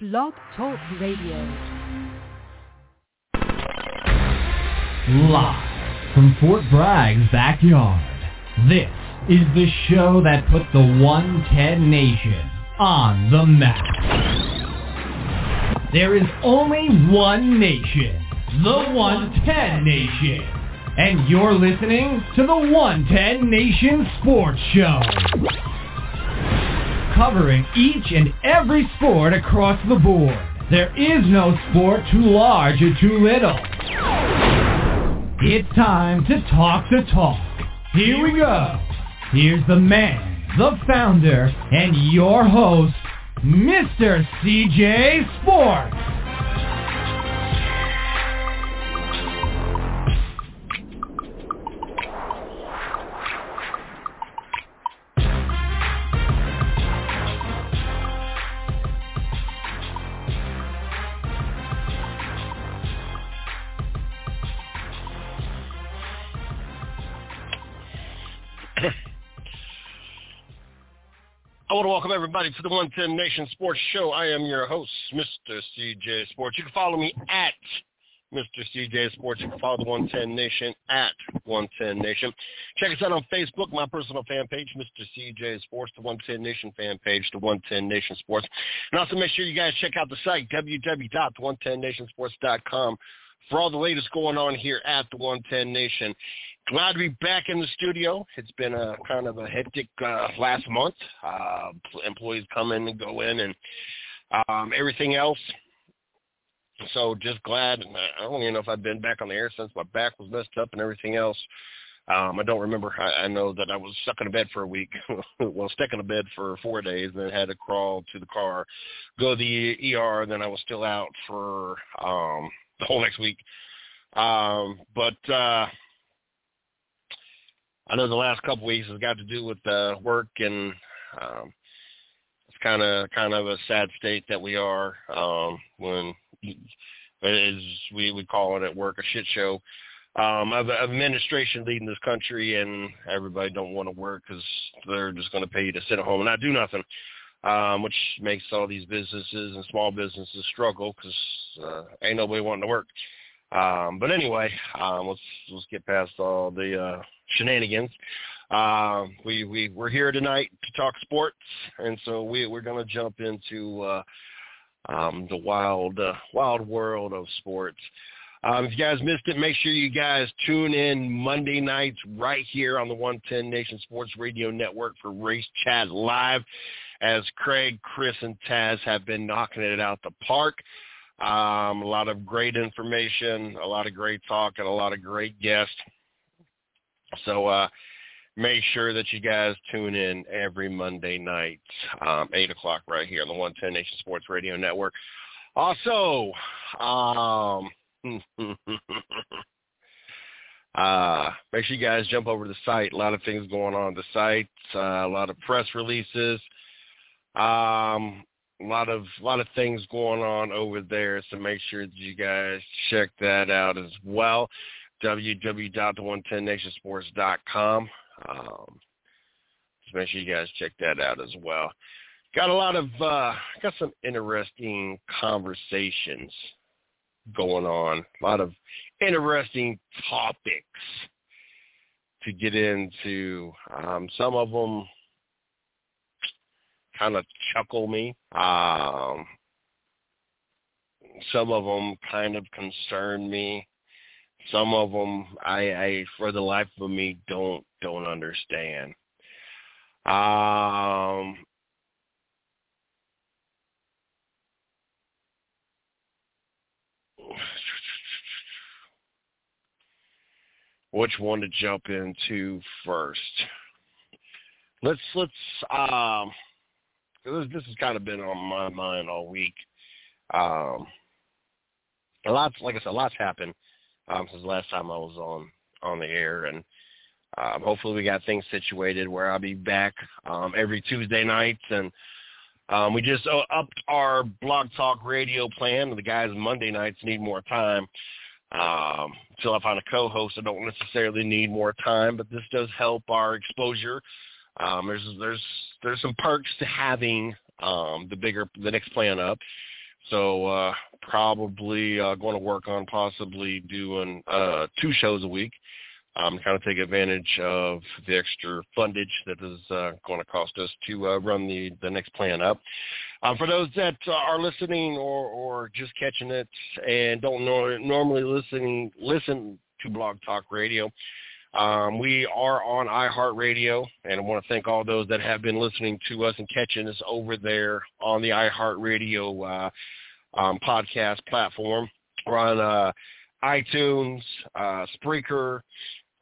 Blog Talk Radio. Live from Fort Bragg's backyard, this is the show that put the 110 Nation on the map. There is only one nation, the 110 Nation. And you're listening to the 110 Nation Sports Show. Covering each and every sport across the board. There is no sport too large or too little. It's time to talk the talk. Here we go. Here's the man, the founder, and your host, Mr. CJ Sports. Welcome everybody to the 110 Nation Sports Show. I am your host, Mr. CJ Sports. You can follow me at Mr. CJ Sports. You can follow the 110 Nation at 110 Nation. Check us out on Facebook, my personal fan page, Mr. CJ Sports, the 110 Nation fan page, the 110 Nation Sports. And also make sure you guys check out the site, www.110nationsports.com for all the latest going on here at the 110 Nation. Glad to be back in the studio. It's been a kind of a hectic uh, last month. Uh, employees come in and go in and um, everything else. So just glad. I don't even know if I've been back on the air since my back was messed up and everything else. Um, I don't remember. I, I know that I was stuck in a bed for a week. well, stuck in a bed for four days, and then had to crawl to the car, go to the ER. Then I was still out for um, the whole next week. Um, but uh, I know the last couple weeks has got to do with uh, work, and um, it's kind of kind of a sad state that we are um, when, as we we call it at work, a shit show. Um, of, of administration leading this country, and everybody don't want to work because they're just going to pay you to sit at home and not do nothing, um, which makes all these businesses and small businesses struggle because uh, ain't nobody wanting to work. Um, but anyway, um, let's let's get past all the uh, shenanigans. Uh, we we we're here tonight to talk sports, and so we we're to jump into uh, um, the wild uh, wild world of sports. Um, if you guys missed it, make sure you guys tune in Monday nights right here on the 110 Nation Sports Radio Network for Race Chat Live as Craig, Chris, and Taz have been knocking it out the park. Um, a lot of great information, a lot of great talk, and a lot of great guests. So uh, make sure that you guys tune in every Monday night, um, 8 o'clock right here on the 110 Nation Sports Radio Network. Also, um, uh, make sure you guys jump over to the site. A lot of things going on, the site, uh, a lot of press releases, um, a lot of a lot of things going on over there. So make sure that you guys check that out as well. www.the110nationsports.com. Um, just make sure you guys check that out as well. Got a lot of uh, got some interesting conversations going on. A lot of interesting topics to get into. Um, some of them kind of chuckle me. Um, some of them kind of concern me. Some of them I, I, for the life of me, don't don't understand. Um, which one to jump into first? Let's let's um this this has kind of been on my mind all week. Um, a lot, like I said, a lot's happened um, since the last time I was on on the air, and um, hopefully we got things situated where I'll be back um, every Tuesday nights and. Um, we just uh, upped our blog talk radio plan. The guys Monday nights need more time. Um, until I find a co-host, I don't necessarily need more time, but this does help our exposure. Um, there's there's there's some perks to having um, the bigger the next plan up. So uh, probably uh, going to work on possibly doing uh, two shows a week. Um, kind of take advantage of the extra fundage that is uh, going to cost us to uh, run the, the next plan up. Um, for those that are listening or, or just catching it and don't normally listening listen to Blog Talk Radio, um, we are on iHeartRadio, and I want to thank all those that have been listening to us and catching us over there on the iHeartRadio uh, um, podcast platform. We're on uh, iTunes, uh, Spreaker,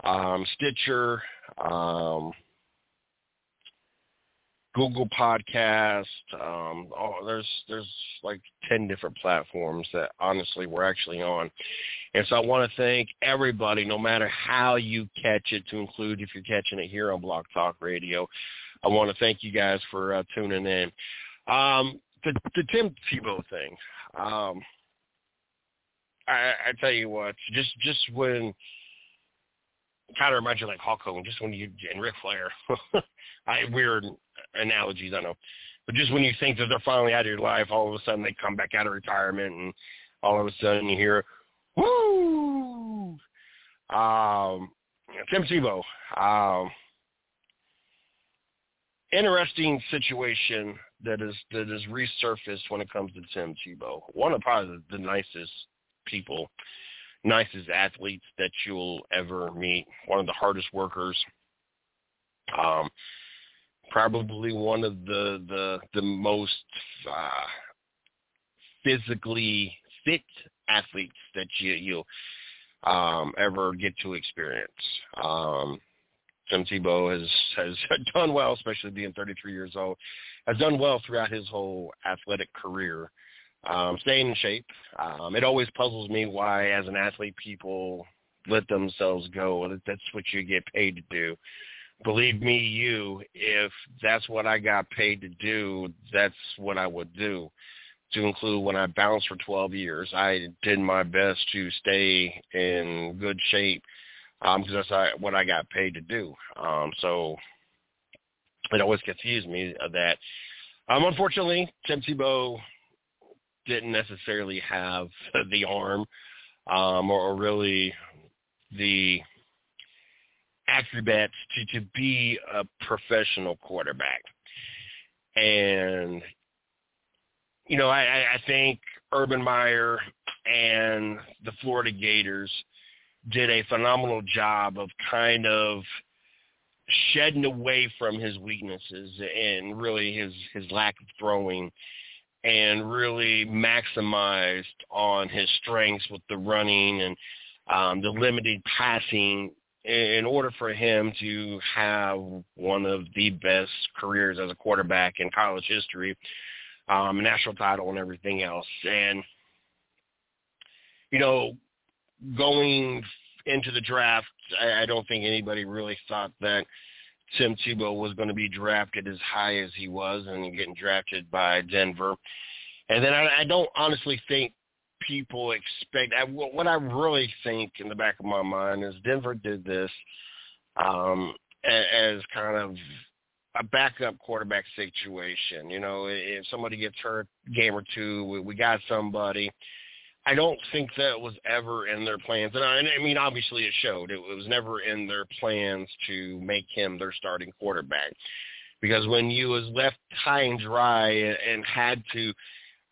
um, Stitcher, um, Google Podcast. Um, oh, there's there's like ten different platforms that honestly we're actually on, and so I want to thank everybody, no matter how you catch it, to include if you're catching it here on Blog Talk Radio. I want to thank you guys for uh, tuning in. Um, the, the Tim Tebow thing. Um, I, I tell you what, just just when kind of reminds you like Hulk Hogan, just when you and Ric Flair. I weird analogies, I know. But just when you think that they're finally out of your life, all of a sudden they come back out of retirement, and all of a sudden you hear, "Woo!" Um, Tim Tebow. Um, interesting situation that is that is resurfaced when it comes to Tim Tebow. One of probably the, nicest people, nicest athletes that you'll ever meet. One of the hardest workers. Um, probably one of the the the most uh, physically fit athletes that you you um, ever get to experience. Um, Tim Tebow has has done well, especially being 33 years old. Has done well throughout his whole athletic career, um, staying in shape. Um, it always puzzles me why, as an athlete, people let themselves go. That's what you get paid to do believe me, you, if that's what I got paid to do, that's what I would do. To include when I bounced for 12 years, I did my best to stay in good shape because um, that's what I got paid to do. Um, so it always confused me that, um, unfortunately, Tim Tebow didn't necessarily have the arm um, or, or really the acrobats to, to be a professional quarterback. And, you know, I, I think Urban Meyer and the Florida Gators did a phenomenal job of kind of shedding away from his weaknesses and really his, his lack of throwing and really maximized on his strengths with the running and um, the limited passing in order for him to have one of the best careers as a quarterback in college history, um, national title and everything else. And, you know, going into the draft, I, I don't think anybody really thought that Tim Tebow was going to be drafted as high as he was and getting drafted by Denver. And then I, I don't honestly think people expect. I, what I really think in the back of my mind is Denver did this um, as kind of a backup quarterback situation. You know, if somebody gets hurt, game or two, we, we got somebody. I don't think that was ever in their plans, and I, I mean, obviously it showed. It, was never in their plans to make him their starting quarterback, because when you was left high and dry and, and had to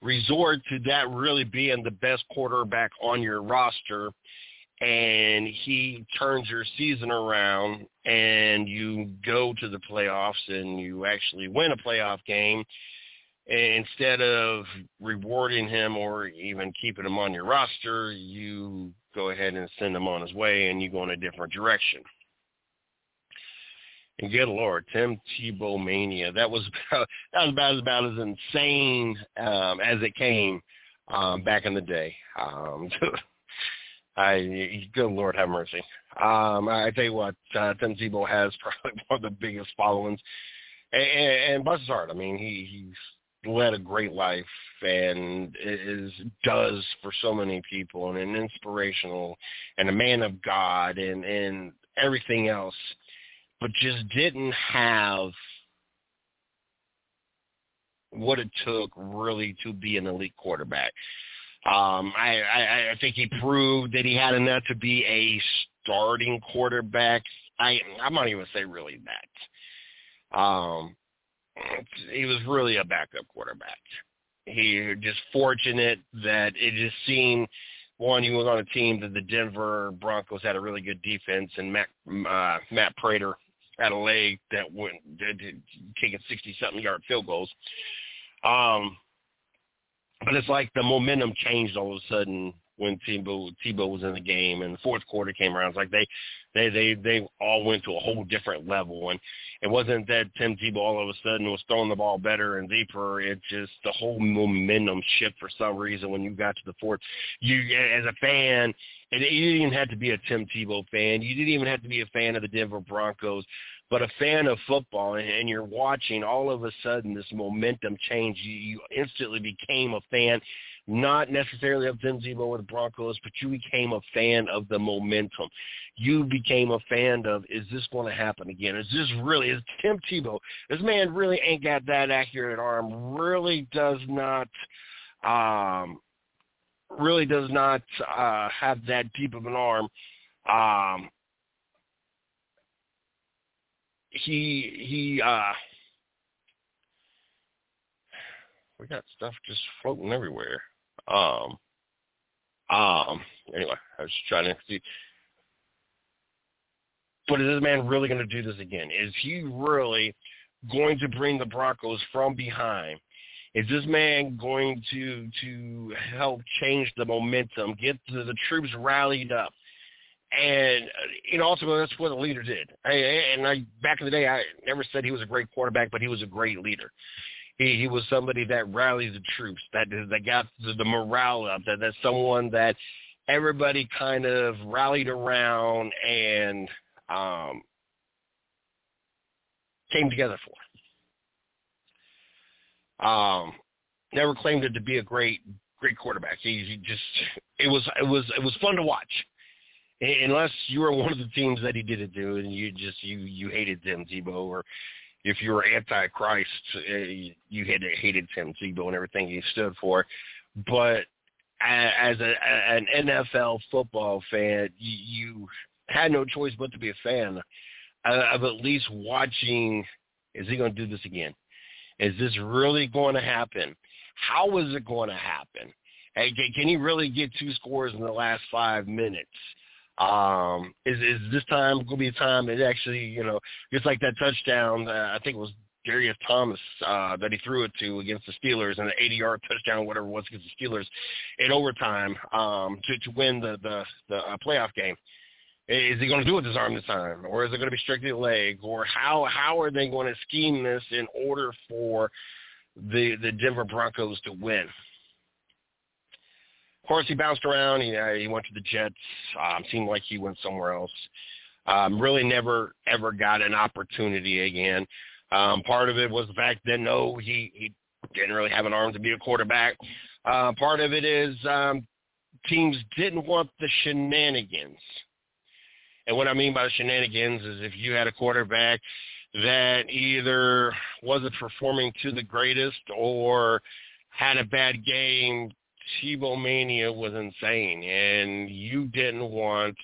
resort to that really being the best quarterback on your roster and he turns your season around and you go to the playoffs and you actually win a playoff game instead of rewarding him or even keeping him on your roster, you go ahead and send him on his way and you go in a different direction. And good Lord, Tim Tebow mania. That was about, that was about, about as insane um, as it came um, back in the day. Um, I, good Lord, have mercy. Um, I tell you what, uh, Tim Tebow has probably one of the biggest followings, and, and bless his heart. I mean, he he's led a great life and is does for so many people, and an inspirational, and a man of God, and and everything else but just didn't have what it took really to be an elite quarterback. Um, I, I, I think he proved that he had enough to be a starting quarterback. I I'm not even say really that. Um, he was really a backup quarterback. He just fortunate that it just seemed one he was on a team that the Denver Broncos had a really good defense and Matt uh, Matt Prater had a leg that went did, did, kicking sixty something yard field goals. Um, but it's like the momentum changed all of a sudden when Tebow Tebow was in the game and the fourth quarter came around. It's like they they they they all went to a whole different level and it wasn't that Tim Tebow all of a sudden was throwing the ball better and deeper. It just the whole momentum shift for some reason when you got to the fourth. You as a fan, and you didn't even have to be a Tim Tebow fan. You didn't even have to be a fan of the Denver Broncos but a fan of football and, and you're watching all of a sudden this momentum change you, you instantly became a fan not necessarily of Tebow or the Broncos, but you became a fan of the momentum. You became a fan of, is this going to happen again? Is this really, is Tim Tebow, this man really ain't got that accurate arm, really does not, um, really does not uh, have that deep of an arm. Um, he he uh we got stuff just floating everywhere. Um um anyway, I was trying to see but is this man really going to do this again? Is he really going to bring the Broncos from behind? Is this man going to to help change the momentum, get the, the troops rallied up? And you know, ultimately, that's what a leader did. I, and I, back in the day, I never said he was a great quarterback, but he was a great leader. He, he was somebody that rallied the troops, that that got the, the morale up, that that's someone that everybody kind of rallied around and um, came together for. Um, never claimed it to be a great great quarterback. He, he just it was it was it was fun to watch unless you were one of the teams that he did it to, and you just you you hated Tim Tebow, or if you were anti-Christ, eh, you had hated Tim Tebow and everything he stood for. But as a, an NFL football fan, you had no choice but to be a fan of at least watching. Is he going to do this again? Is this really going to happen? How is it going to happen? Hey, can he really get two scores in the last five minutes? Um, is is this time going to be a time that actually, you know, just like that touchdown, uh, I think it was Demaryius Thomas uh, that he threw it to against the Steelers and the 80-yard touchdown, whatever it was against the Steelers in overtime um, to to win the the, the uh, playoff game. Is he going to do it his arm this time, or is it going to be strictly leg, or how how are they going to scheme this in order for the the Denver Broncos to win? Of course, he bounced around. He uh, he went to the Jets. Um, seemed like he went somewhere else. Um, really never ever got an opportunity again. Um, part of it was the fact that no, he he didn't really have an arm to be a quarterback. Uh, part of it is um, teams didn't want the shenanigans. And what I mean by the shenanigans is if you had a quarterback that either wasn't performing to the greatest or had a bad game Tebow mania was insane, and you didn't want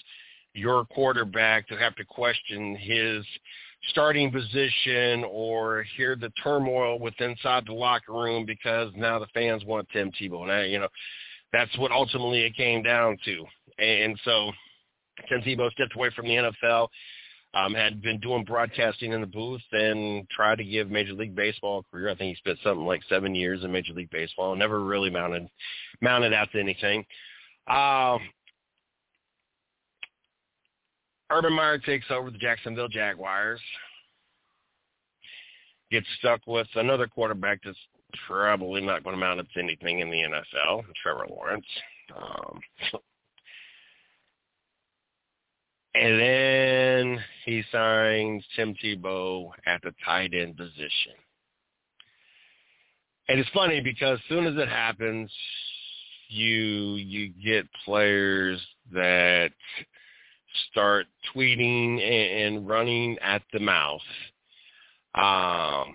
your quarterback to have to question his starting position or hear the turmoil within inside the locker room because now the fans want Tim Tebow. And, you know, that's what ultimately it came down to. And so Tim Tebow stepped away from the NFL um, had been doing broadcasting in the booth and tried to give Major League Baseball a career. I think he spent something like seven years in Major League Baseball. And never really mounted mounted out to anything. Uh, Urban Meyer takes over the Jacksonville Jaguars. Gets stuck with another quarterback that's probably not going to mount up to anything in the NFL, Trevor Lawrence. Um, and then he signs Tim Tebow at the tight end position. And it's funny because as soon as it happens, you you get players that start tweeting and, and running at the mouth. Um,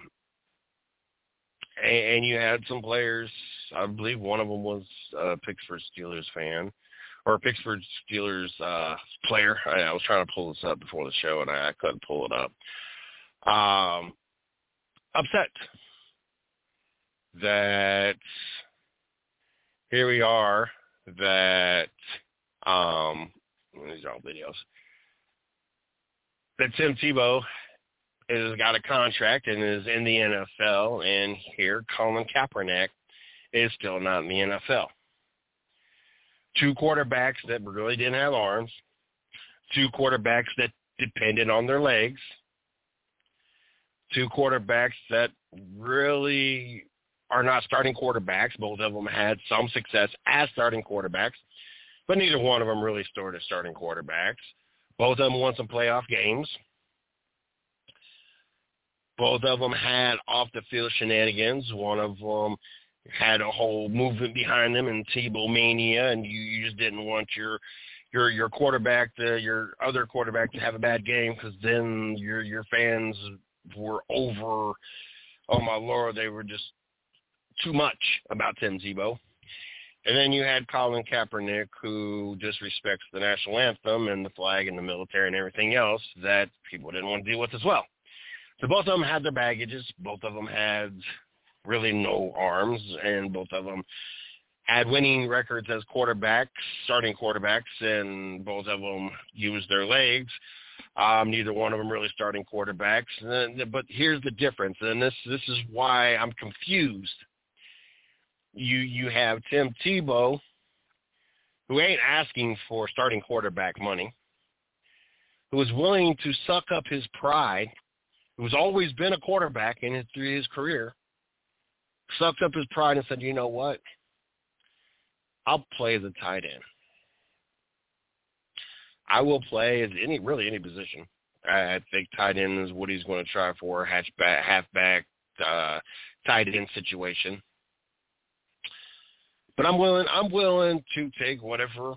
and, and you had some players. I believe one of them was a Pittsburgh Steelers fan or Pittsburgh Steelers uh, player. I, I was trying to pull this up before the show, and I, I couldn't pull it up. Um, upset that here we are that um these are all videos that Tim Tebow has got a contract and is in the NFL, and here Colin Kaepernick is still not in the NFL. Two quarterbacks that really didn't have arms, two quarterbacks that depended on their legs, two quarterbacks that really are not starting quarterbacks. Both of them had some success as starting quarterbacks, but neither one of them really started starting quarterbacks. Both of them won some playoff games. Both of them had off the field shenanigans. One of them had a whole movement behind them and Tebow mania, and you, you just didn't want your your your quarterback to your other quarterback to have a bad game because then your your fans were over. Oh my lord, they were just too much about Tim Tebow. And then you had Colin Kaepernick, who disrespects the national anthem and the flag and the military and everything else that people didn't want to deal with as well. So both of them had their baggages. Both of them had really no arms, and both of them had winning records as quarterbacks, starting quarterbacks, and both of them used their legs. Um, neither one of them really starting quarterbacks. But here's the difference, and this this is why I'm confused you you have Tim Tebow, who ain't asking for starting quarterback money, who is willing to suck up his pride, who's always been a quarterback in his, through his career, sucked up his pride and said, you know what? I'll play the tight end. I will play as any really any position. I, I think tight end is what he's going to try for, hatchback, halfback, uh, tight end situation. But I'm willing. I'm willing to take whatever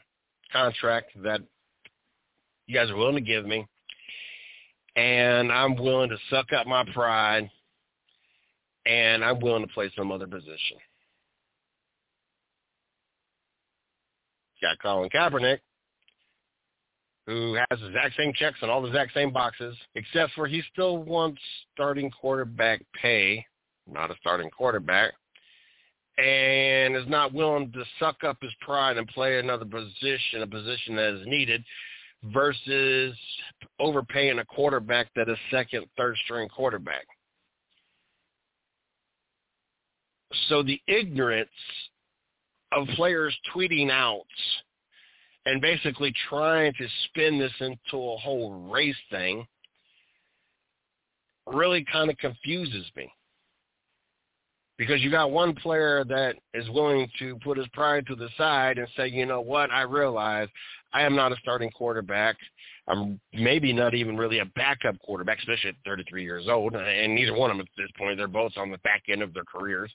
contract that you guys are willing to give me, and I'm willing to suck up my pride, and I'm willing to play some other position. Got Colin Kaepernick, who has the exact same checks and all the exact same boxes, except for he still wants starting quarterback pay, not a starting quarterback and is not willing to suck up his pride and play another position, a position that is needed, versus overpaying a quarterback that is second, third string quarterback. So the ignorance of players tweeting out and basically trying to spin this into a whole race thing really kind of confuses me because you got one player that is willing to put his pride to the side and say, you know what, I realize I am not a starting quarterback. I'm maybe not even really a backup quarterback, especially at 33 years old, and neither one of them at this point. They're both on the back end of their careers.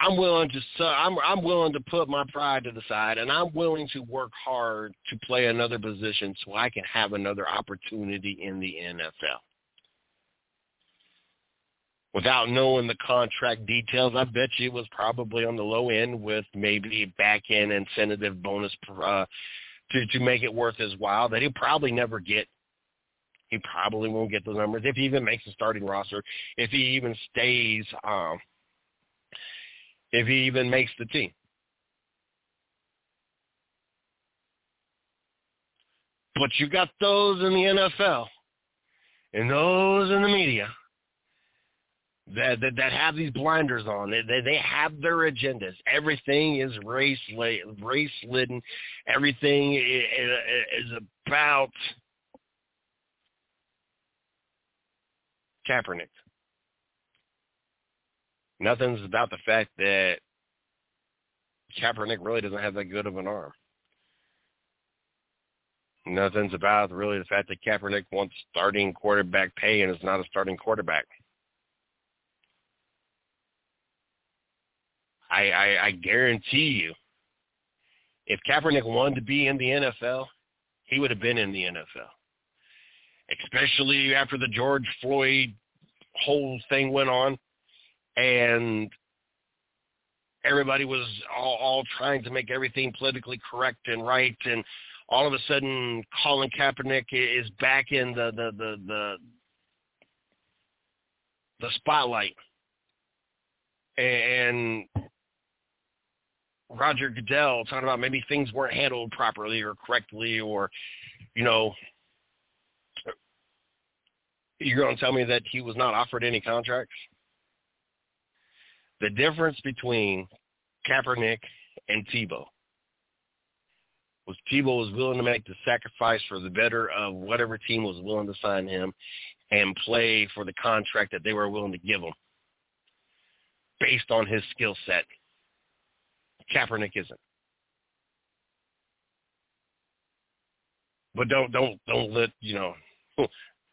I'm willing to I'm I'm willing to put my pride to the side, and I'm willing to work hard to play another position so I can have another opportunity in the NFL without knowing the contract details, I bet you it was probably on the low end with maybe back end incentive bonus uh, to to make it worth his while that he'll probably never get. He probably won't get the numbers if he even makes a starting roster, if he even stays, um, if he even makes the team. But you got those in the NFL and those in the media that, that that have these blinders on. They, they they have their agendas. Everything is race race laden. Everything is about Kaepernick. Nothing's about the fact that Kaepernick really doesn't have that good of an arm. Nothing's about really the fact that Kaepernick wants starting quarterback pay and is not a starting quarterback. I, I, I guarantee you, if Kaepernick wanted to be in the NFL, he would have been in the NFL. Especially after the George Floyd whole thing went on, and everybody was all, all trying to make everything politically correct and right, and all of a sudden Colin Kaepernick is back in the the the the, the spotlight, and Roger Goodell talking about maybe things weren't handled properly or correctly, or you know, you're going to tell me that he was not offered any contracts? The difference between Kaepernick and Tebow was Tebow was willing to make the sacrifice for the better of whatever team was willing to sign him and play for the contract that they were willing to give him based on his skill set. Kaepernick isn't. But don't don't don't let you know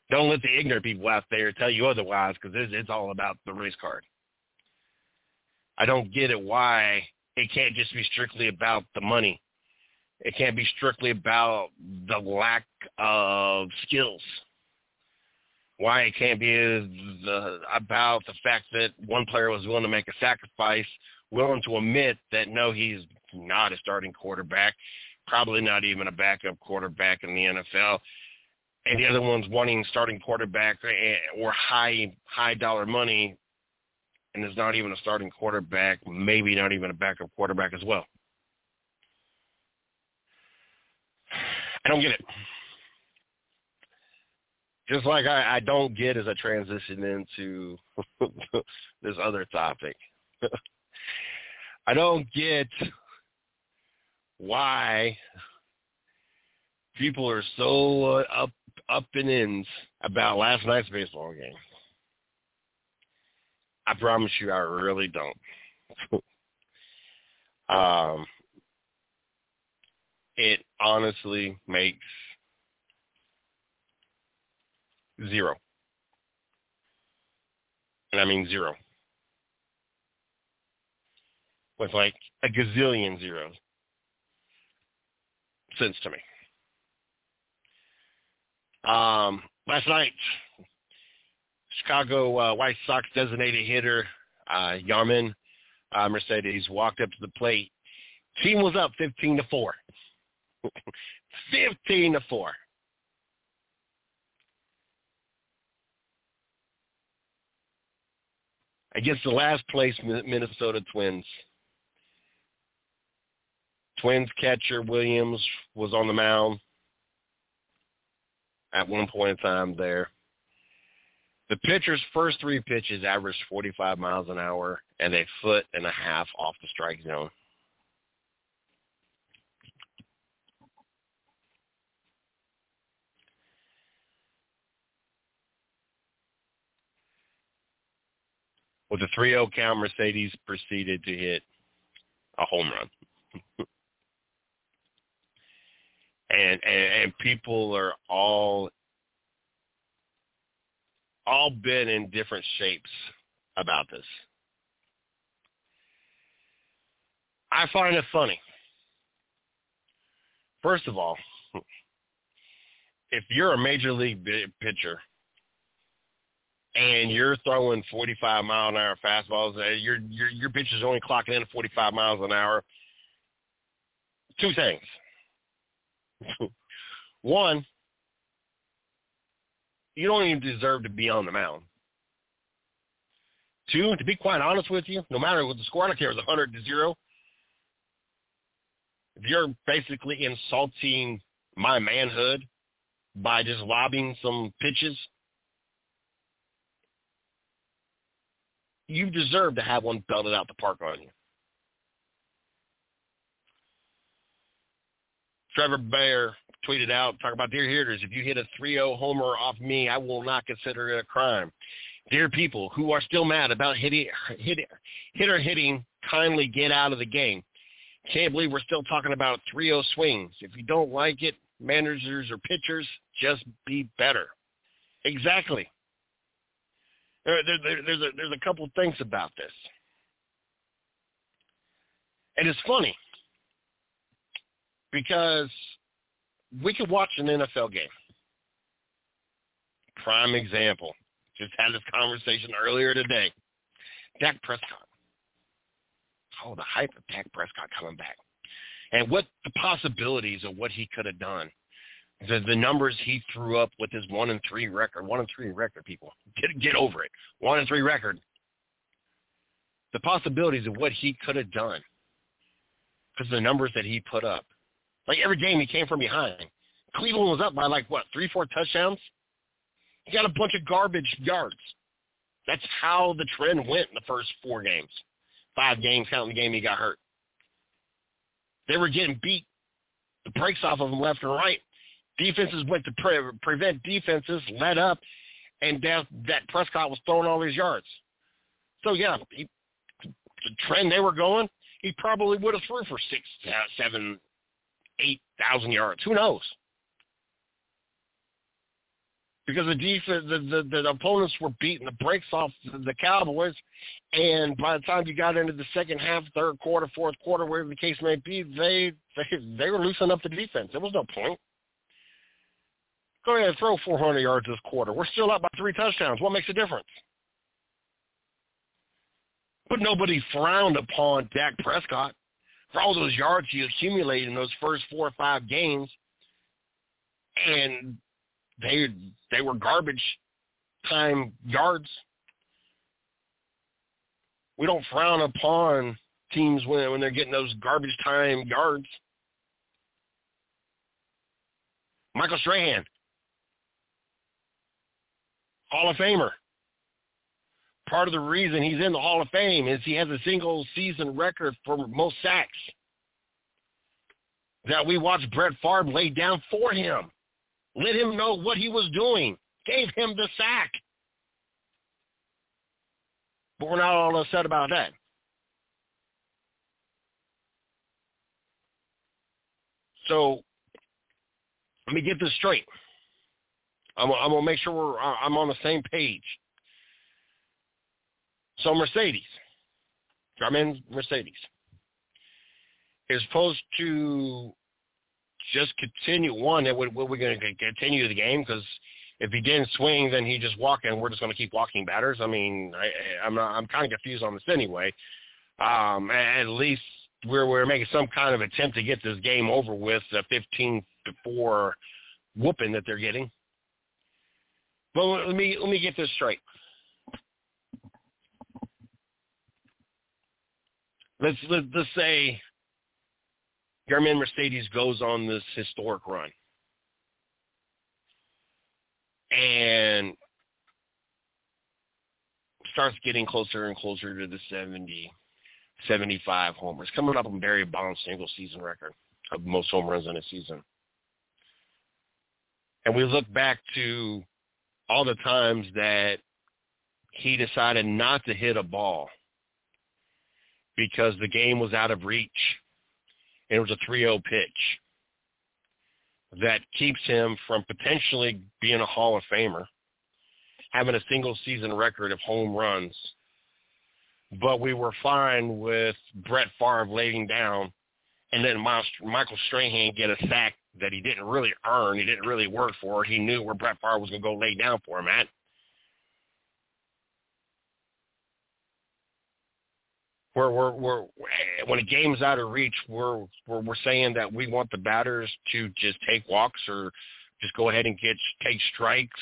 don't let the ignorant people out there tell you otherwise because it's, it's all about the race card. I don't get it why it can't just be strictly about the money. It can't be strictly about the lack of skills. Why it can't be the, about the fact that one player was willing to make a sacrifice, willing to admit that no, he's not a starting quarterback, probably not even a backup quarterback in the NFL, and the other one's wanting starting quarterback eh, or high high dollar money and is not even a starting quarterback, maybe not even a backup quarterback as well. I don't get it. Just like I, I don't get as I transition into this other topic. I don't get why people are so uh, up up in about last night's baseball game. I promise you, I really don't. um, it honestly makes zero. And I mean zero. With like a gazillion zeros. Sense to me. Um, last night, Chicago uh, White Sox designated hitter uh, Yermin uh, Mercedes walked up to the plate. Team was up 15 to 4. 15 to 4. Against the last place Minnesota Twins. Twins catcher Willians was on the mound at one point in time there. The pitcher's first three pitches averaged 45 miles an hour and a foot and a half off the strike zone. With a 3-0 count, Mercedes proceeded to hit a home run. and, and and people are all all been in different shapes about this. I find it funny. First of all, if you're a major league pitcher and you're throwing 45 mile an hour fastballs, uh, your your your pitcher's only clocking in at 45 miles an hour. Two things. One, you don't even deserve to be on the mound. Two, to be quite honest with you, no matter what the score, I don't care if it's 100 to 0, if you're basically insulting my manhood by just lobbing some pitches, you deserve to have one belted out the park on you. Trevor Bauer tweeted out, talk about dear hitters, if you hit a 3-0 homer off me, I will not consider it a crime. Dear people who are still mad about hitting, hit, hitter hitting, kindly get out of the game. Can't believe we're still talking about 3-0 swings. If you don't like it, managers or pitchers, just be better. Exactly. There, there, there's, a, there's a couple things about this. And it's funny because we could watch an NFL game. Prime example. Just had this conversation earlier today. Dak Prescott. Oh, the hype of Dak Prescott coming back. And what the possibilities of what he could have done. The the numbers he threw up with his one and three record, one and three record, people. Get get over it. One and three record. The possibilities of what he could have done. Because the numbers that he put up. Like every game he came from behind. Cleveland was up by like what, three, four touchdowns? He got a bunch of garbage yards. That's how the trend went in the first four games. Five games, counting the game he got hurt. They were getting beat. The breaks off of them left and right. Defenses went to pre- prevent defenses, led up, and that, that Prescott was throwing all these yards. So, yeah, he, the trend they were going, he probably would have threw for six, seven, eight thousand yards. Who knows? because the defense, the, the, the opponents were beating the brakes off the Cowboys, and by the time you got into the second half, third quarter, fourth quarter, whatever the case may be, they they they were loosening up the defense. There was no point. Go ahead and throw 400 yards this quarter. We're still up by three touchdowns. What makes a difference? But nobody frowned upon Dak Prescott for all those yards he accumulated in those first four or five games. And they they were garbage time yards. We don't frown upon teams when when they're getting those garbage time yards. Michael Strahan, Hall of Famer. Part of the reason he's in the Hall of Fame is he has a single season record for most sacks that we watched Brett Favre lay down for him let him know what he was doing, gave him the sack. But we're not all upset about that. So let me get this straight. I'm, I'm going to make sure we're, uh, I'm on the same page. So Mercedes, Garmin Mercedes, is supposed to just continue one. That we're, we're going to continue the game because if he didn't swing, then he just walk and we're just going to keep walking batters. I mean, I, I'm not, I'm kind of confused on this anyway. Um, at least we're we're making some kind of attempt to get this game over with. The 15 to four whooping that they're getting. But let me let me get this straight. Let's let, let's say Garmin Mercedes goes on this historic run. And starts getting closer and closer to the 70, 75 homers, coming up on Barry Bonds' single season record of most home runs in a season. And we look back to all the times that he decided not to hit a ball because the game was out of reach and it was a 3-0 pitch that keeps him from potentially being a Hall of Famer, having a single season record of home runs. But we were fine with Brett Favre laying down and then Michael Strahan get a sack that he didn't really earn. He didn't really work for. He knew where Brett Favre was going to go lay down for him at. We're, we're, we're when a game's out of reach, we're, we're we're saying that we want the batters to just take walks or just go ahead and get take strikes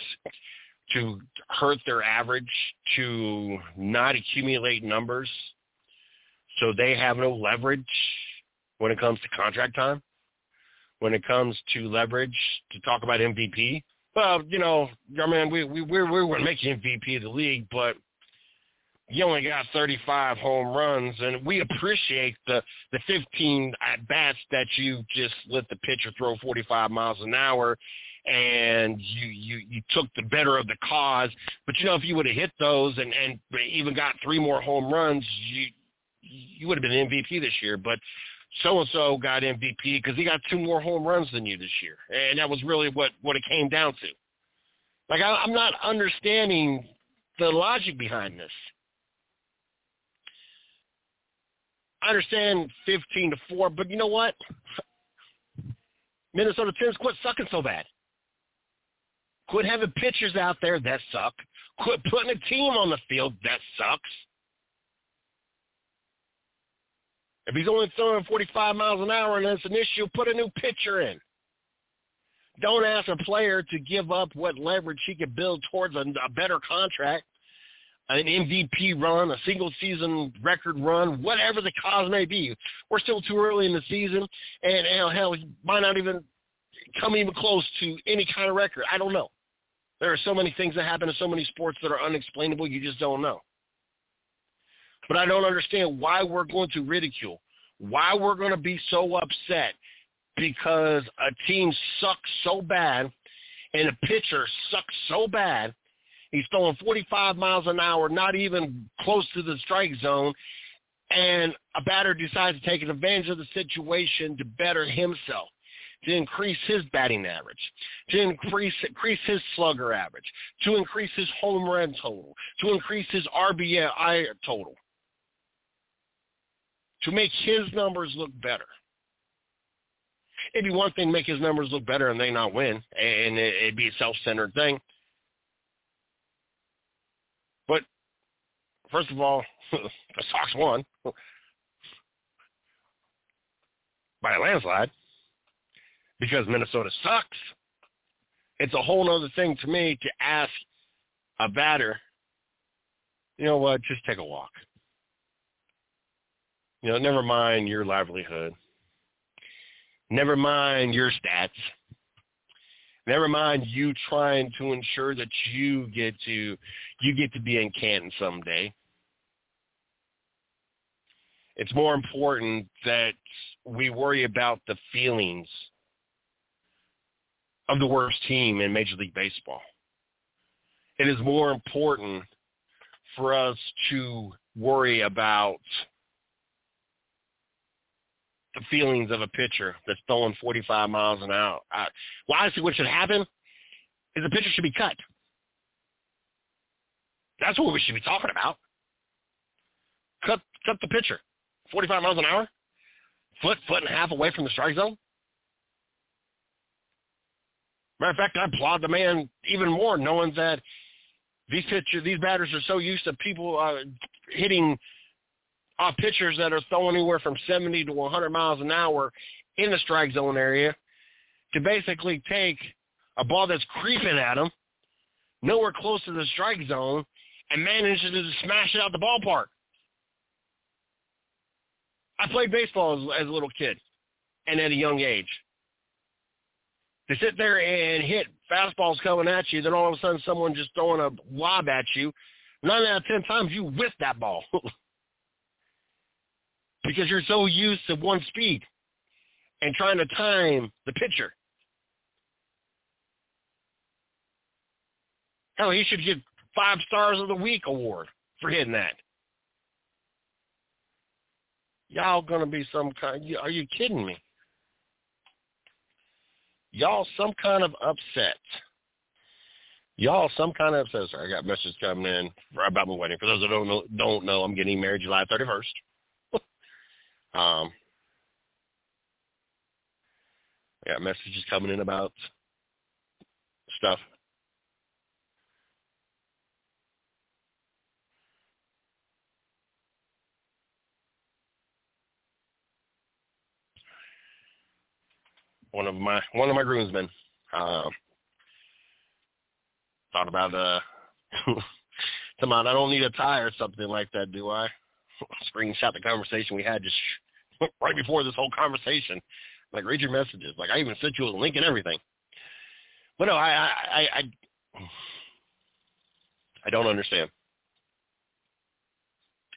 to hurt their average, to not accumulate numbers, so they have no leverage when it comes to contract time. When it comes to leverage, to talk about MVP, well, you know, I mean, we we we we were making MVP of the league, but you only got 35 home runs, and we appreciate the the 15 at bats that you just let the pitcher throw 45 miles an hour, and you you you took the better of the cause. But you know, if you would have hit those and and even got three more home runs, you you would have been MVP this year. But so and so got MVP because he got two more home runs than you this year, and that was really what what it came down to. Like I, I'm not understanding the logic behind this. I understand 15 to 4, but you know what? Minnesota Twins quit sucking so bad. Quit having pitchers out there that suck. Quit putting a team on the field that sucks. If he's only throwing 45 miles an hour and it's an issue, put a new pitcher in. Don't ask a player to give up what leverage he could build towards a, a better contract, an MVP run, a single season record run, whatever the cause may be. We're still too early in the season, and hell, hell, he might not even come even close to any kind of record. I don't know. There are so many things that happen in so many sports that are unexplainable. You just don't know. But I don't understand why we're going to ridicule, why we're going to be so upset because a team sucks so bad and a pitcher sucks so bad. He's throwing 45 miles an hour, not even close to the strike zone, and a batter decides to take advantage of the situation to better himself, to increase his batting average, to increase increase his slugger average, to increase his home run total, to increase his RBI total, to make his numbers look better it'd be one thing to make his numbers look better and they not win, and it'd be a self-centered thing. But first of all, the Sox won by a landslide because Minnesota sucks. It's a whole other thing to me to ask a batter, you know what, just take a walk. You know, never mind your livelihood. Never mind your stats. Never mind you trying to ensure that you get to you get to be in Canton someday. It's more important that we worry about the feelings of the worst team in Major League Baseball. It is more important for us to worry about the feelings of a pitcher that's throwing 45 miles an hour. I, well, honestly, what should happen is the pitcher should be cut. That's what we should be talking about. Cut, cut the pitcher. 45 miles an hour, foot, foot and a half away from the strike zone. Matter of fact, I applaud the man even more, knowing that these pitchers, these batters are so used to people uh, hitting are pitchers that are throwing anywhere from 70 to 100 miles an hour in the strike zone area to basically take a ball that's creeping at them, nowhere close to the strike zone, and manages to smash it out the ballpark. I played baseball as, as a little kid and at a young age. To sit there and hit fastballs coming at you, then all of a sudden someone just throwing a lob at you, nine out of ten times you whiff that ball. because you're so used to one speed and trying to time the pitcher. Hell, he should get five stars of the week award for hitting that. Y'all gonna be some kind? Are you kidding me? Y'all some kind of upset. Y'all some kind of upset. Sorry, I got messages coming in about my wedding. For those that don't know, don't know, I'm getting married July 31st. Um, I got messages coming in about stuff. One of my one of my groomsmen uh, thought about uh, come on, I don't need a tie or something like that, do I? Screenshot the conversation we had just right before this whole conversation. Like, read your messages. Like, I even sent you a link and everything. But no, I, I, I, I don't understand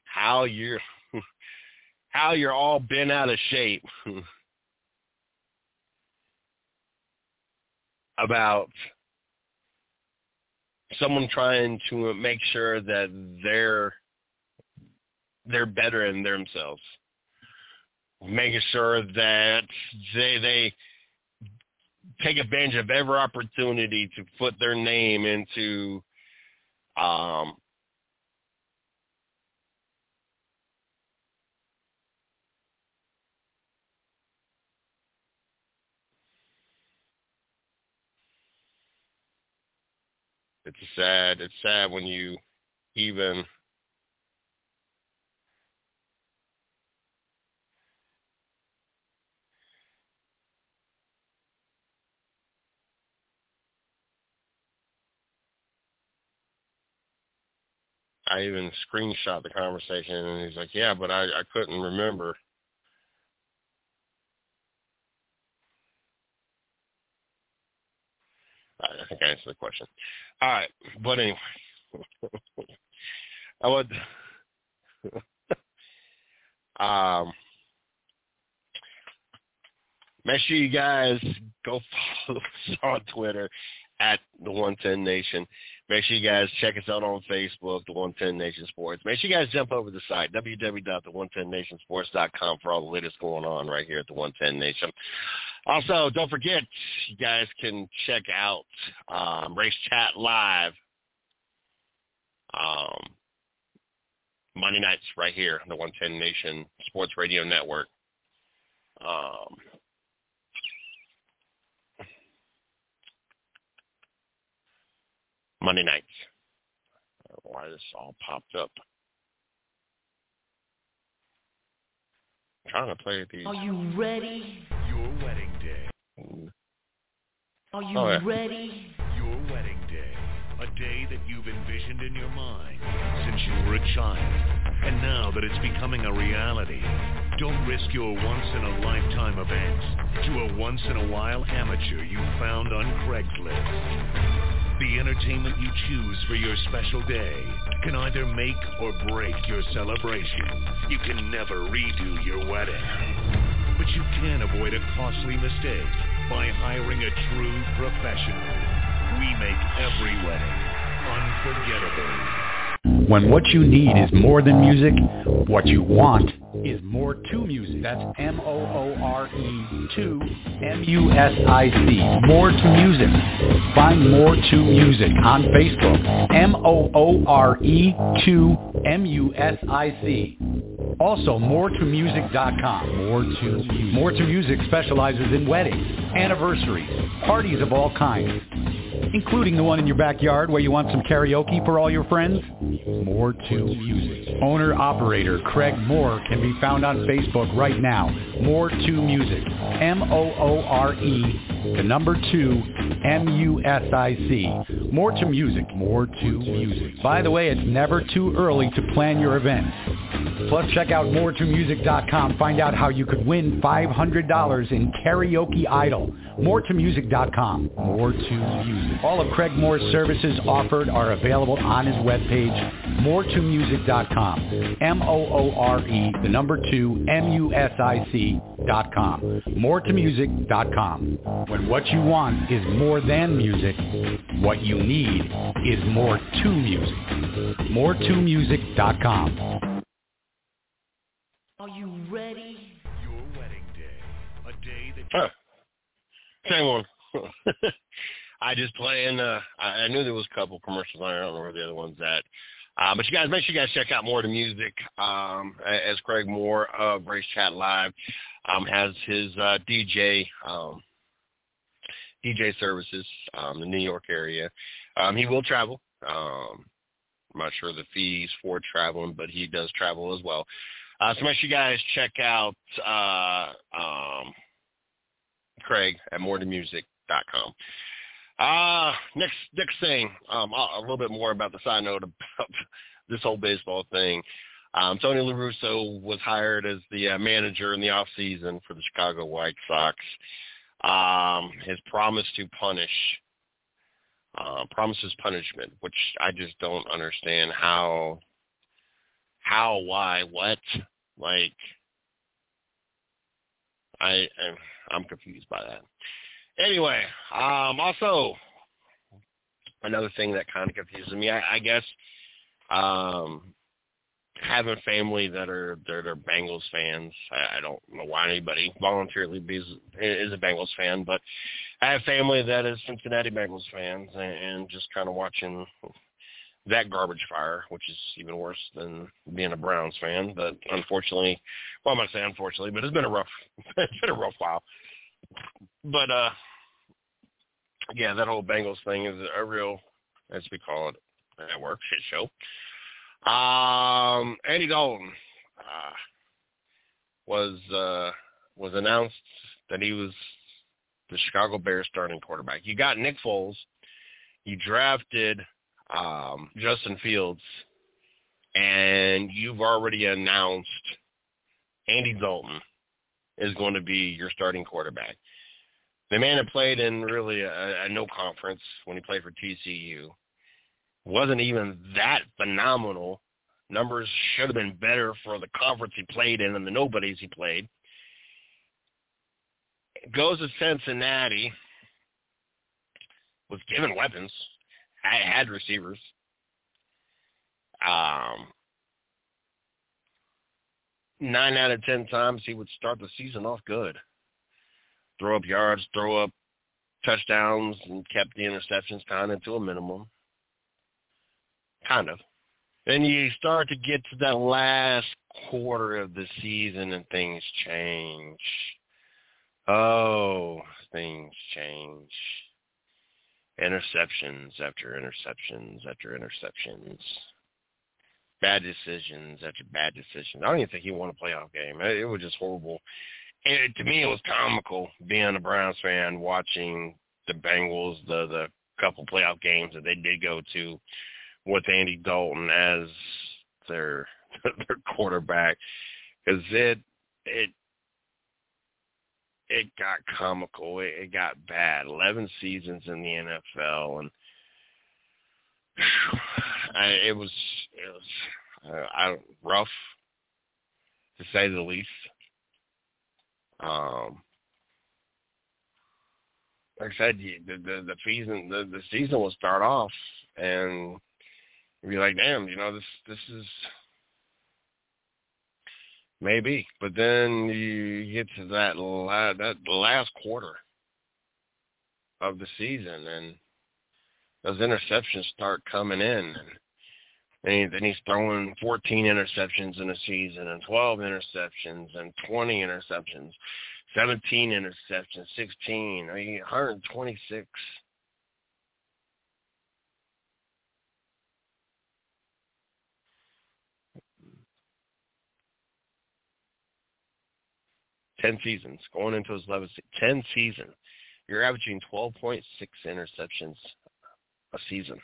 how you're, how you're all bent out of shape about someone trying to make sure that they're they're better in themselves making sure that they they take advantage of every opportunity to put their name into um, it's sad it's sad when you even I even screenshot the conversation, and he's like, "Yeah, but I I couldn't remember." I think I answered the question. All right, but anyway, I would. um, make sure you guys go follow us on Twitter at the 110 Nation. Make sure you guys check us out on Facebook, the 110 Nation Sports. Make sure you guys jump over to the site, www.the110nationsports.com for all the latest going on right here at the 110 Nation. Also, don't forget, you guys can check out um, Race Chat Live um, Monday nights right here on the 110 Nation Sports Radio Network. Um, Monday nights. Uh, why this all popped up? I'm trying to play these. Are you ready? Your wedding day. Are you Oh, yeah. ready? Your wedding day. A day that you've envisioned in your mind since you were a child. And now that it's becoming a reality, don't risk your once-in-a-lifetime event to a once-in-a-while amateur you found on Craigslist. The entertainment you choose for your special day can either make or break your celebration. You can never redo your wedding. But you can avoid a costly mistake by hiring a true professional. We make every wedding unforgettable. When what you need is more than music, what you want is more to music. That's M-O-O-R-E 2 M-U-S-I-C. More to music. Find more to music on Facebook. M-O-O-R-E 2 M-U-S-I-C. Also, moretomusic.com. More to Music. More to Music specializes in weddings, anniversaries, parties of all kinds, including the one in your backyard where you want some karaoke for all your friends. More to Music. Owner-operator Craig Moore can be found on Facebook right now. More to Music. M-O-O-R-E, the number two, M-U-S-I-C. More to Music. More to Music. By the way, it's never too early to plan your events. Plus, check out moretomusic.com. Find out how you could win $500 in Karaoke Idol. Moretomusic.com. More to Music. All of Craig Moore's services offered are available on his webpage, moretomusic.com. M-O-O-R-E, the number two, M-U-S-I-C dot com. Moretomusic.com. When what you want is more than music, what you need is more to music. Moretomusic.com. Are you ready? Your wedding day. A day that Huh. Same one. I just playing. Uh, I, I knew there was a couple commercials on there. I don't know where the other one's at. Uh, but you guys, make sure you guys check out more of the music. Um, as Craig Moore of Race Chat Live um, has his uh, DJ um, DJ services um, in the New York area. Um, he will travel. Um, I'm not sure the fees for traveling, but he does travel as well. Uh, so make sure you guys check out uh, um, Craig at morethenmusic.com. Uh, next next thing, um, a, a little bit more about the side note about this whole baseball thing. Um, Tony La Russa was hired as the uh, manager in the off season for the Chicago White Sox. Um, his promise to punish, uh, promises punishment, which I just don't understand how, how, why, what, like, I, I'm, confused by that. Anyway, um, also another thing that kind of confuses me, I, I guess, um, having family that are that are Bengals fans. I, I don't know why anybody voluntarily is is a Bengals fan, but I have family that is Cincinnati Bengals fans, and, and just kind of watching that garbage fire, which is even worse than being a Browns fan. But unfortunately, well, I'm not saying unfortunately, but it's been a rough, it's been a rough while. But uh, yeah, that whole Bengals thing is a real, as we call it at work, shit show. Um, Andy Dalton uh, was uh, was announced that he was the Chicago Bears starting quarterback. You got Nick Foles. You drafted um, Justin Fields and you've already announced Andy Dalton is going to be your starting quarterback. The man had played in really a, a no conference when he played for TCU. Wasn't even that phenomenal. Numbers should have been better for the conference he played in and the nobodies he played. Goes to Cincinnati, was given weapons, had receivers. Um, nine out of ten times he would start the season off good. Throw up yards, throw up touchdowns, and kept the interceptions kind of to a minimum. Kind of. Then you start to get to that last quarter of the season and things change. Oh, things change. Interceptions after interceptions after interceptions bad decisions after bad decisions. I don't even think he won a playoff game. It, it was just horrible. And to me, it was comical being a Browns fan watching the Bengals, the the couple playoff games that they did go to with Andy Dalton as their their quarterback, because it it it got comical. It, it got bad. Eleven seasons in the NFL, and I, it was it was uh, I, rough to say the least. Um, like I said, the the, the season the, the season will start off and be like, damn, you know this this is maybe, but then you get to that la- that last quarter of the season and those interceptions start coming in. And then he's throwing 14 interceptions in a season and 12 interceptions and 20 interceptions, 17 interceptions, 16, I mean, 126. Ten seasons going into his 11th, ten season. You're averaging 12.6 interceptions a season.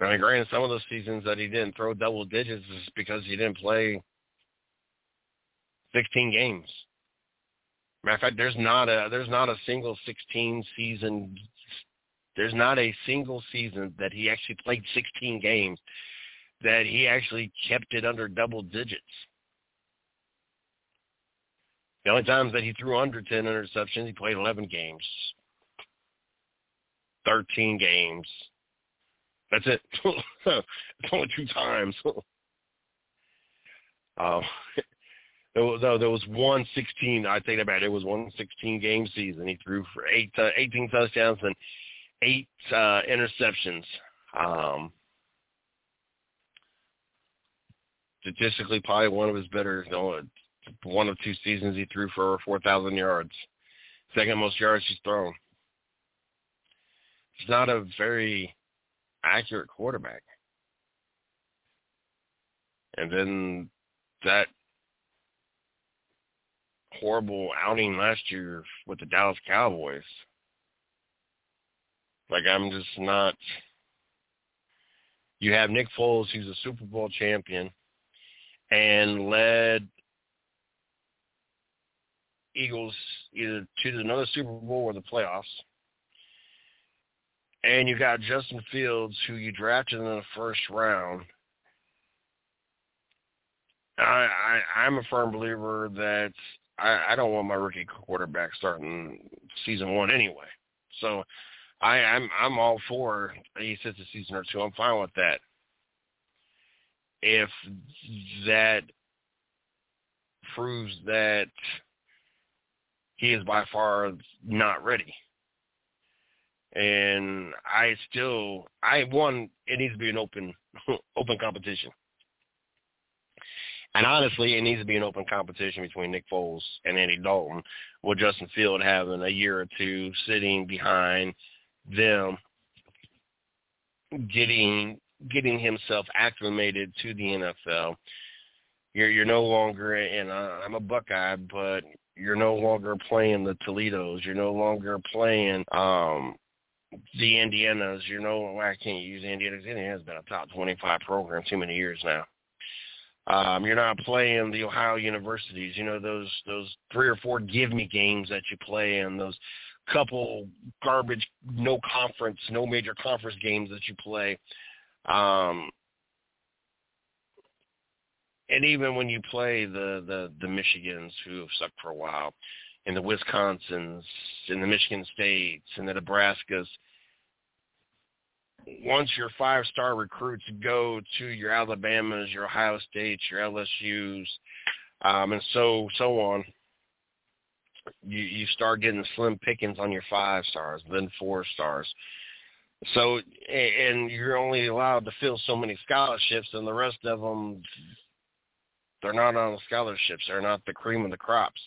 I mean, granted, some of those seasons that he didn't throw double digits is because he didn't play 16 games. Matter of fact, there's not a there's not a single 16 season. There's not a single season that he actually played 16 games that he actually kept it under double digits. The only times that he threw under 10 interceptions, he played 11 games, 13 games, that's it. it's only two times. uh, there was there was one sixteen. I think about it. It was one sixteen game season. He threw for eight uh, eighteen touchdowns and eight uh, interceptions. Um, statistically, probably one of his better. You know, one of two seasons he threw for four thousand yards. Second most yards he's thrown. He's not a very accurate quarterback. And then that horrible outing last year with the Dallas Cowboys. Like I'm just not you have Nick Foles who's a Super Bowl champion and led Eagles either to another Super Bowl or the playoffs. And you got Justin Fields, who you drafted in the first round. I, I I'm a firm believer that I, I don't want my rookie quarterback starting season one anyway. So I, I'm I'm all for he sits a season or two. I'm fine with that. If that proves that he is by far not ready and I still I one it needs to be an open open competition. And honestly, it needs to be an open competition between Nick Foles and Andy Dalton, with Justin Field having a year or two sitting behind them, getting getting himself acclimated to the NFL. You're you're no longer, and I'm a Buckeye, but you're no longer playing the Toledos. You're no longer playing um the Indianas, you know, I can't use Indiana. Indiana's been a top 25 program too many years now. Um, you're not playing the Ohio universities, you know, those those three or four give me games that you play and those couple garbage no conference, no major conference games that you play. Um and even when you play the the the Michigans who have sucked for a while, and the Wisconsins, and the Michigan States, and the Nebraskas, once your five-star recruits go to your Alabamas, your Ohio States, your LSU's, um, and so so on, you you start getting slim pickings on your five stars, then four stars. So and you're only allowed to fill so many scholarships, and the rest of them they're not on scholarships. They're not the cream of the crops.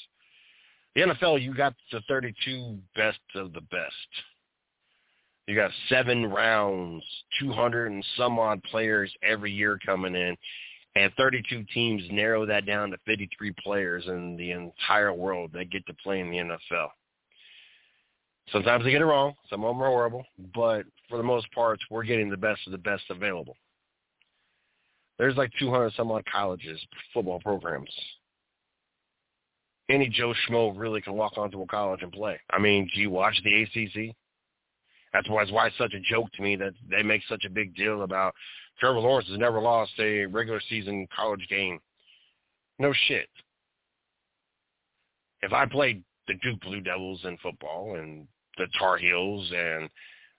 The NFL, you got the 32 best of the best. You got seven rounds, 200 and some odd players every year coming in, and 32 teams narrow that down to 53 players in the entire world that get to play in the NFL. Sometimes they get it wrong. Some of them are horrible, but for the most part, we're getting the best of the best available. There's like 200 some odd colleges, football programs. Any Joe Schmo really can walk onto a college and play. I mean, do you watch the ACC? That's why, that's why it's such a joke to me that they make such a big deal about Trevor Lawrence has never lost a regular season college game. No shit. If I played the Duke Blue Devils in football and the Tar Heels and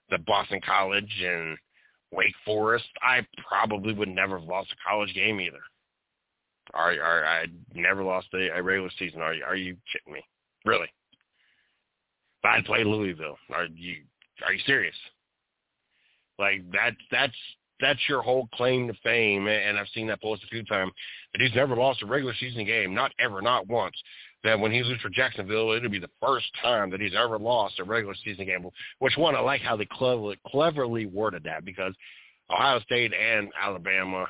the Boston College and Wake Forest, I probably would never have lost a college game either. Are, are I never lost a, a regular season? Are you, are you kidding me? Really? If I played Louisville, are you are you serious? Like that that's that's your whole claim to fame, and I've seen that post a few times. That he's never lost a regular season game, not ever, not once. That when he loses for Jacksonville, it'll be the first time that he's ever lost a regular season game. Which one I like how they cleverly, cleverly worded that because Ohio State and Alabama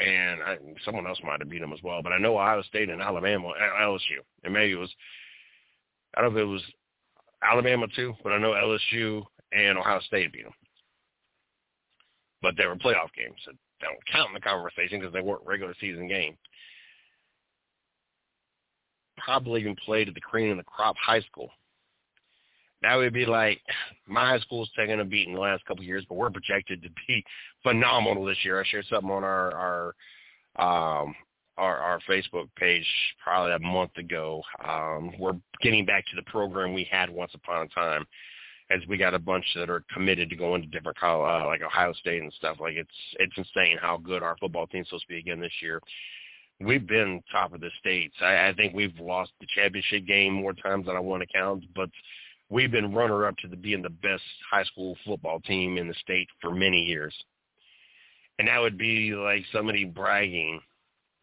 and I, someone else might have beat them as well, but I know Ohio State and Alabama, LSU, and maybe it was I don't know if it was Alabama too, but I know LSU and Ohio State beat them but they were playoff games. So don't count in the conversation because they weren't regular season games. Probably even played at the cream of the crop high school. That would be like my high school's taken a beating the last couple of years, but we're projected to be phenomenal this year. I shared something on our our um our, our Facebook page probably a month ago. Um, we're getting back to the program we had once upon a time as we got a bunch that are committed to going to different college, uh, like Ohio State and stuff. Like it's it's insane how good our football team's supposed to be again this year. We've been top of the states. I, I think we've lost the championship game more times than I want to count, but we've been runner up to the, being the best high school football team in the state for many years. And that would be like somebody bragging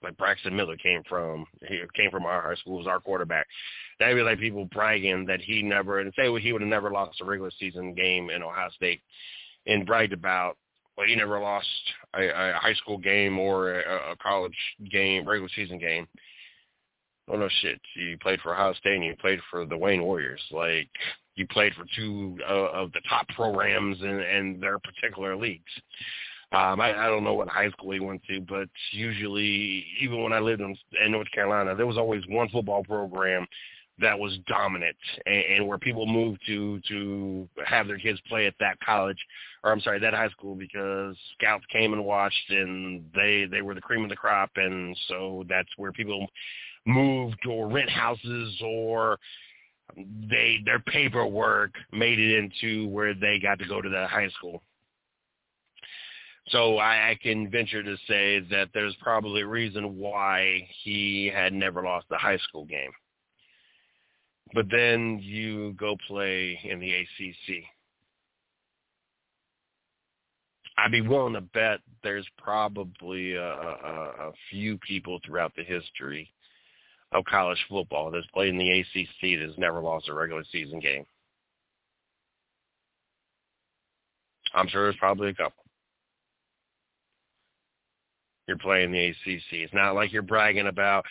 like Braxton Miller came from. Came from our high school, was our quarterback. That'd be like people bragging that he never and say well, he would have never lost a regular season game in Ohio State, and bragged about well he never lost a, a high school game or a, a college game, regular season game. Oh no shit! You played for Ohio State and you played for the Wayne Warriors. Like you played for two uh, of the top programs in, in their particular leagues. Um, I, I don't know what high school he went to, but usually, even when I lived in, in North Carolina, there was always one football program that was dominant and, and where people moved to to have their kids play at that college or I'm sorry that high school because scouts came and watched and they they were the cream of the crop and so that's where people moved or rent houses or they their paperwork made it into where they got to go to that high school so I, I can venture to say that there's probably a reason why he had never lost a high school game. But then you go play in the ACC. I'd be willing to bet there's probably a, a, a few people throughout the history of college football that's played in the ACC that's never lost a regular season game. I'm sure there's probably a couple you're playing the ACC. It's not like you're bragging about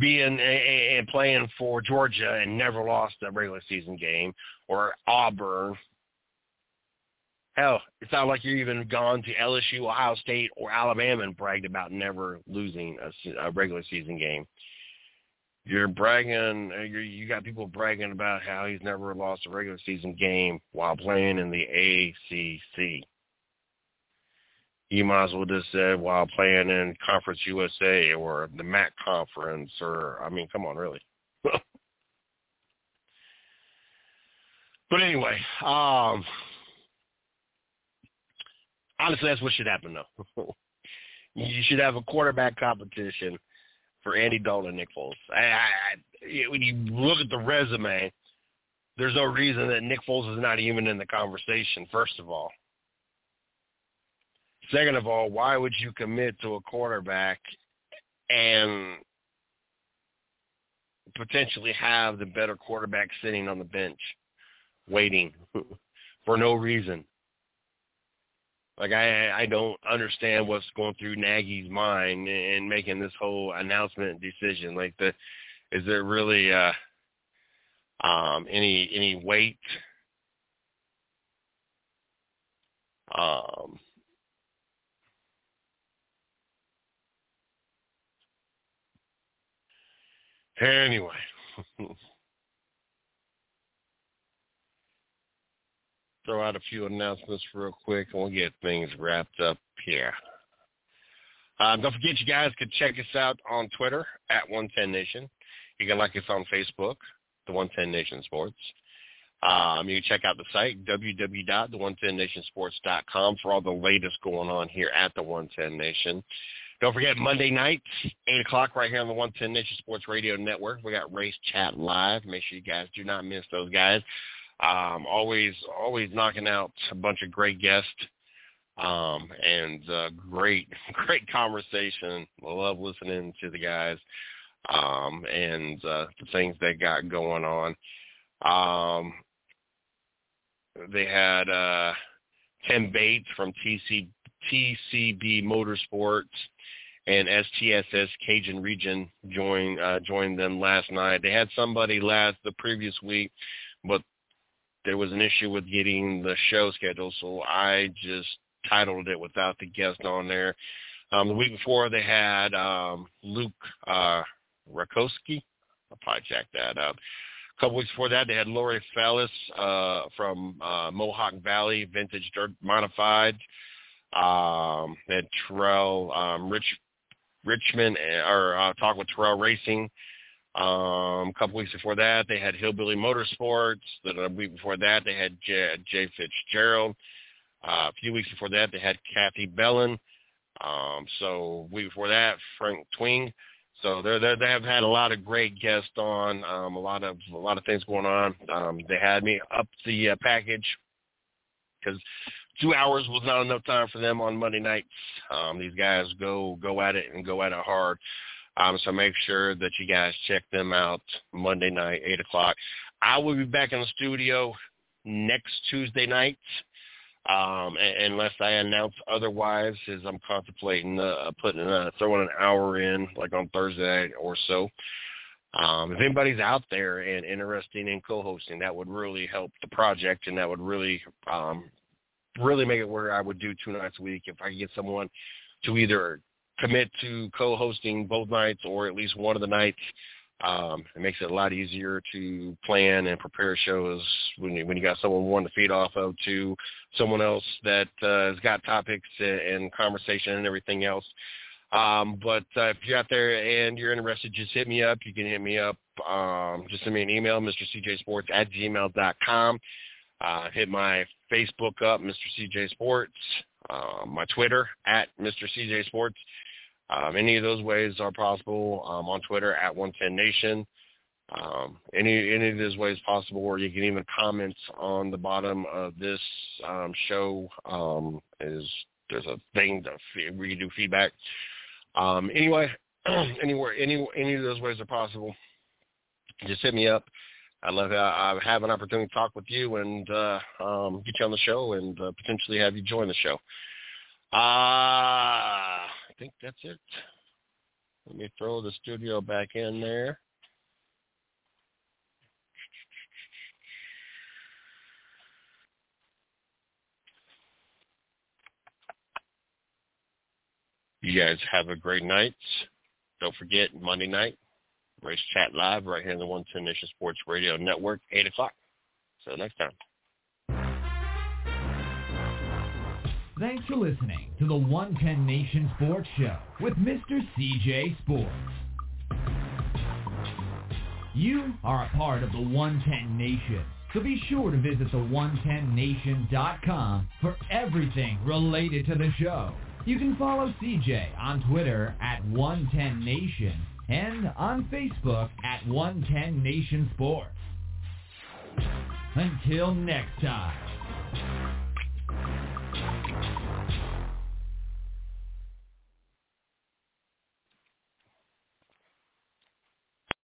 being and playing for Georgia and never lost a regular season game or Auburn Hell, it's not like you're even gone to LSU, Ohio State, or Alabama and bragged about never losing a, a regular season game. You're bragging. uh, You're, you got people bragging about how he's never lost a regular season game while playing in the ACC. You might as well just say while playing in Conference USA or the MAC conference, or I mean, come on, really. but anyway, um, honestly, that's what should happen, though. you should have a quarterback competition for Andy Dalton and Nick Foles. I, I, I, when you look at the resume, there's no reason that Nick Foles is not even in the conversation. First of all, second of all, why would you commit to a quarterback and potentially have the better quarterback sitting on the bench waiting for no reason? Like I I don't understand what's going through Nagy's mind in making this whole announcement decision. Like the is there really uh um any any weight um anyway throw out a few announcements real quick and we'll get things wrapped up here. Um, don't forget you guys can check us out on Twitter at 110 Nation. You can like us on Facebook, the 110 Nation Sports. Um, you can check out the site, www.the110nationsports.com for all the latest going on here at the 110 Nation. Don't forget Monday nights, 8 o'clock right here on the 110 Nation Sports Radio Network. We got Race Chat Live. Make sure you guys do not miss those guys. Um, always, always knocking out a bunch of great guests um, and uh, great, great conversation. I love listening to the guys um, and uh, the things they got going on. Um, they had uh, Tim Bates from TC, TCB Motorsports and STSS Cajun Region join uh, joined them last night. They had somebody last the previous week, but there was an issue with getting the show scheduled, so I just titled it without the guest on there. Um, the week before they had um, Luke uh, Rakowski. I'll probably check that up. A couple weeks before that, they had Lori Fellis uh, from uh, Mohawk Valley Vintage Dirt Modified. Um, they had Terrell um, Rich Richmond, or uh, talk with Terrell Racing. Um, a couple weeks before that, they had Hillbilly Motorsports. The week before that, they had Jay, Jay Fitzgerald. Uh, a few weeks before that, they had Kathy Bellin. Um, so week before that, Frank Twing. So they're, they're, they have had a lot of great guests on, um, a lot of a lot of things going on. Um, they had me up the uh, package because two hours was not enough time for them on Monday nights. Um, these guys go go at it and go at it hard. Um, so make sure that you guys check them out Monday night, 8 o'clock. I will be back in the studio next Tuesday night, um, unless I announce otherwise, as I'm contemplating uh, putting uh, throwing an hour in, like on Thursday or so. Um, if anybody's out there and interested in co-hosting, that would really help the project, and that would really, um, really make it where I would do two nights a week. If I could get someone to either commit to co-hosting both nights or at least one of the nights. Um, it makes it a lot easier to plan and prepare shows when you, when you got someone one to feed off of to someone else that uh, has got topics and and conversation and everything else. Um, but uh, if you're out there and you're interested, just hit me up. You can hit me up. Um, just send me an email, mrcjsports at gmail.com. Uh, hit my Facebook up, Mr. CJ Sports. Uh, my Twitter at Mr. CJ Sports. Um, any of those ways are possible um, on Twitter at 110 Nation. Um, any any of those ways possible, or you can even comment on the bottom of this um, show. Um, is there's a thing that we can do feedback. Anyway, anywhere any any of those ways are possible. Just hit me up. I love I have an opportunity to talk with you and uh, um, get you on the show and uh, potentially have you join the show. Uh, I think that's it. Let me throw the studio back in there. You guys have a great night. Don't forget Monday night, Race Chat Live right here on the 110 Nation Sports Radio Network, 8 o'clock. So next time. Thanks for listening to the 110 Nation Sports Show with Mr. CJ Sports. You are a part of the 110 Nation, so be sure to visit the 110nation.com for everything related to the show. You can follow CJ on Twitter at 110nation and on Facebook at 110 Nation Sports. Until next time.